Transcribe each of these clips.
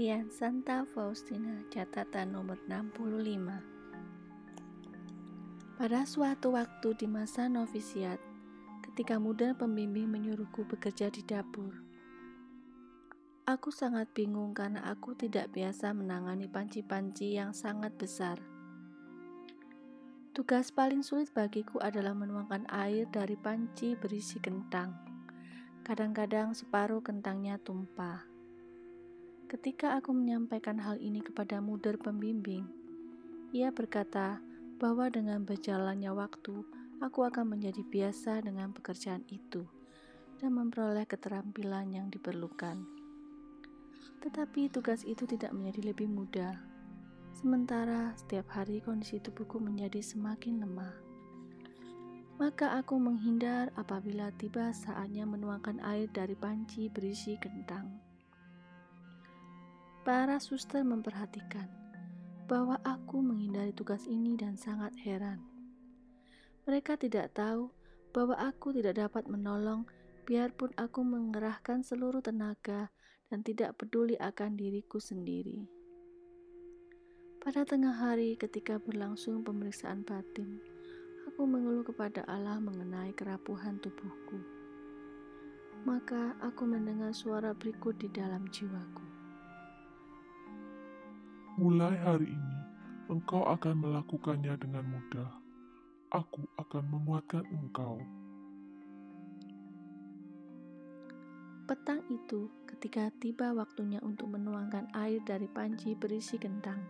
Harian Santa Faustina catatan nomor 65 Pada suatu waktu di masa novisiat, ketika muda pembimbing menyuruhku bekerja di dapur, aku sangat bingung karena aku tidak biasa menangani panci-panci yang sangat besar. Tugas paling sulit bagiku adalah menuangkan air dari panci berisi kentang. Kadang-kadang separuh kentangnya tumpah. Ketika aku menyampaikan hal ini kepada muder pembimbing, ia berkata bahwa dengan berjalannya waktu, aku akan menjadi biasa dengan pekerjaan itu dan memperoleh keterampilan yang diperlukan. Tetapi tugas itu tidak menjadi lebih mudah. Sementara setiap hari kondisi tubuhku menjadi semakin lemah. Maka aku menghindar apabila tiba saatnya menuangkan air dari panci berisi kentang. Para suster memperhatikan bahwa aku menghindari tugas ini dan sangat heran. Mereka tidak tahu bahwa aku tidak dapat menolong biarpun aku mengerahkan seluruh tenaga dan tidak peduli akan diriku sendiri. Pada tengah hari ketika berlangsung pemeriksaan batin, aku mengeluh kepada Allah mengenai kerapuhan tubuhku. Maka aku mendengar suara berikut di dalam jiwaku. Mulai hari ini, engkau akan melakukannya dengan mudah. Aku akan menguatkan engkau. Petang itu, ketika tiba waktunya untuk menuangkan air dari panci berisi kentang,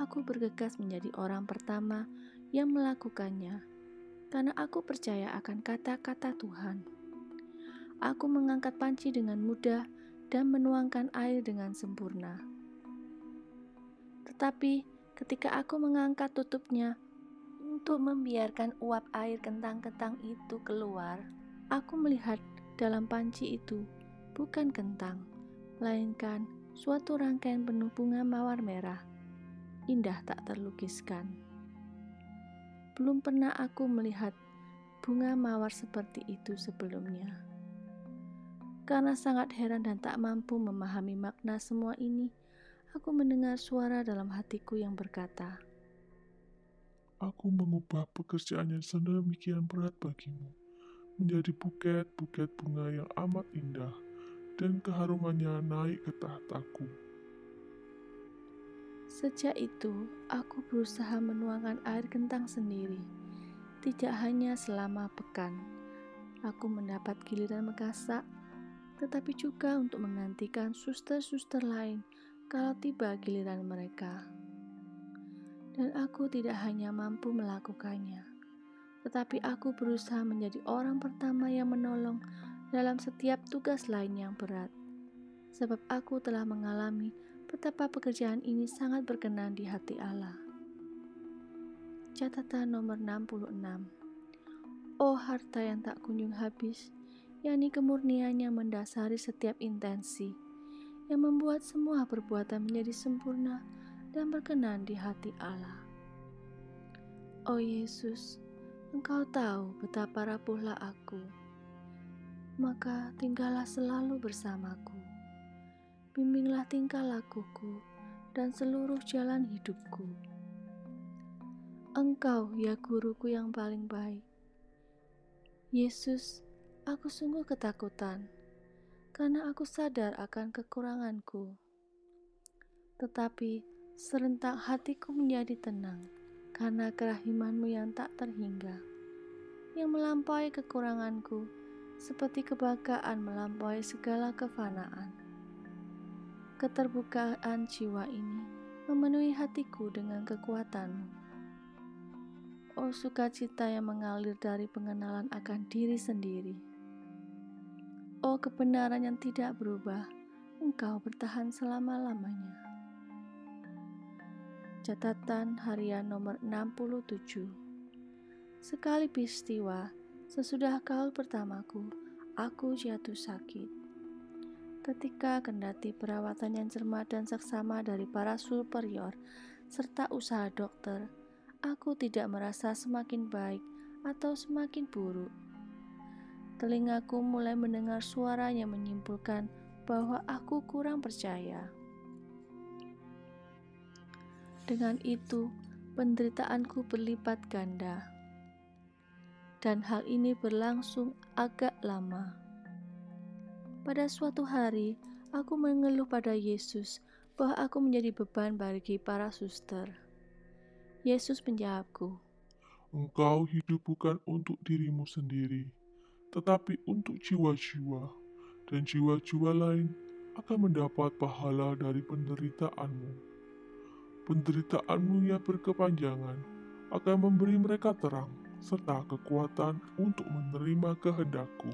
aku bergegas menjadi orang pertama yang melakukannya, karena aku percaya akan kata-kata Tuhan. Aku mengangkat panci dengan mudah dan menuangkan air dengan sempurna. Tetapi ketika aku mengangkat tutupnya untuk membiarkan uap air kentang-kentang itu keluar, aku melihat dalam panci itu bukan kentang, melainkan suatu rangkaian penuh bunga mawar merah. Indah tak terlukiskan. Belum pernah aku melihat bunga mawar seperti itu sebelumnya. Karena sangat heran dan tak mampu memahami makna semua ini, aku mendengar suara dalam hatiku yang berkata, Aku mengubah pekerjaan yang sedemikian berat bagimu menjadi buket-buket bunga yang amat indah dan keharumannya naik ke tahtaku. Sejak itu, aku berusaha menuangkan air kentang sendiri. Tidak hanya selama pekan, aku mendapat giliran menggasak, tetapi juga untuk menggantikan suster-suster lain kalau tiba giliran mereka. Dan aku tidak hanya mampu melakukannya, tetapi aku berusaha menjadi orang pertama yang menolong dalam setiap tugas lain yang berat. Sebab aku telah mengalami betapa pekerjaan ini sangat berkenan di hati Allah. Catatan nomor 66 Oh harta yang tak kunjung habis, yakni kemurniannya mendasari setiap intensi yang membuat semua perbuatan menjadi sempurna dan berkenan di hati Allah. Oh Yesus, Engkau tahu betapa rapuhlah aku. Maka tinggallah selalu bersamaku. Bimbinglah tingkah lakuku dan seluruh jalan hidupku. Engkau ya guruku yang paling baik. Yesus, aku sungguh ketakutan karena aku sadar akan kekuranganku. Tetapi serentak hatiku menjadi tenang karena kerahimanmu yang tak terhingga, yang melampaui kekuranganku seperti kebanggaan melampaui segala kefanaan. Keterbukaan jiwa ini memenuhi hatiku dengan kekuatanmu. Oh sukacita yang mengalir dari pengenalan akan diri sendiri Oh kebenaran yang tidak berubah, engkau bertahan selama-lamanya. Catatan harian nomor 67 Sekali peristiwa, sesudah kau pertamaku, aku jatuh sakit. Ketika kendati perawatan yang cermat dan seksama dari para superior serta usaha dokter, aku tidak merasa semakin baik atau semakin buruk telingaku mulai mendengar suara yang menyimpulkan bahwa aku kurang percaya. Dengan itu, penderitaanku berlipat ganda. Dan hal ini berlangsung agak lama. Pada suatu hari, aku mengeluh pada Yesus bahwa aku menjadi beban bagi para suster. Yesus menjawabku, Engkau hidup bukan untuk dirimu sendiri, tetapi untuk jiwa-jiwa, dan jiwa-jiwa lain akan mendapat pahala dari penderitaanmu. Penderitaanmu yang berkepanjangan akan memberi mereka terang serta kekuatan untuk menerima kehendakku.